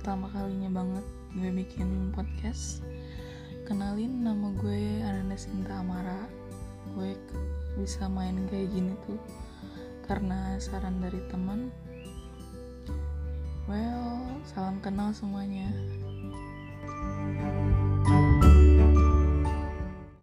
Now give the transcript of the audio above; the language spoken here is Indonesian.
pertama kalinya banget gue bikin podcast. Kenalin nama gue Ananda Sinta Amara. Gue bisa main kayak gini tuh Karena saran dari teman. Well, salam kenal semuanya.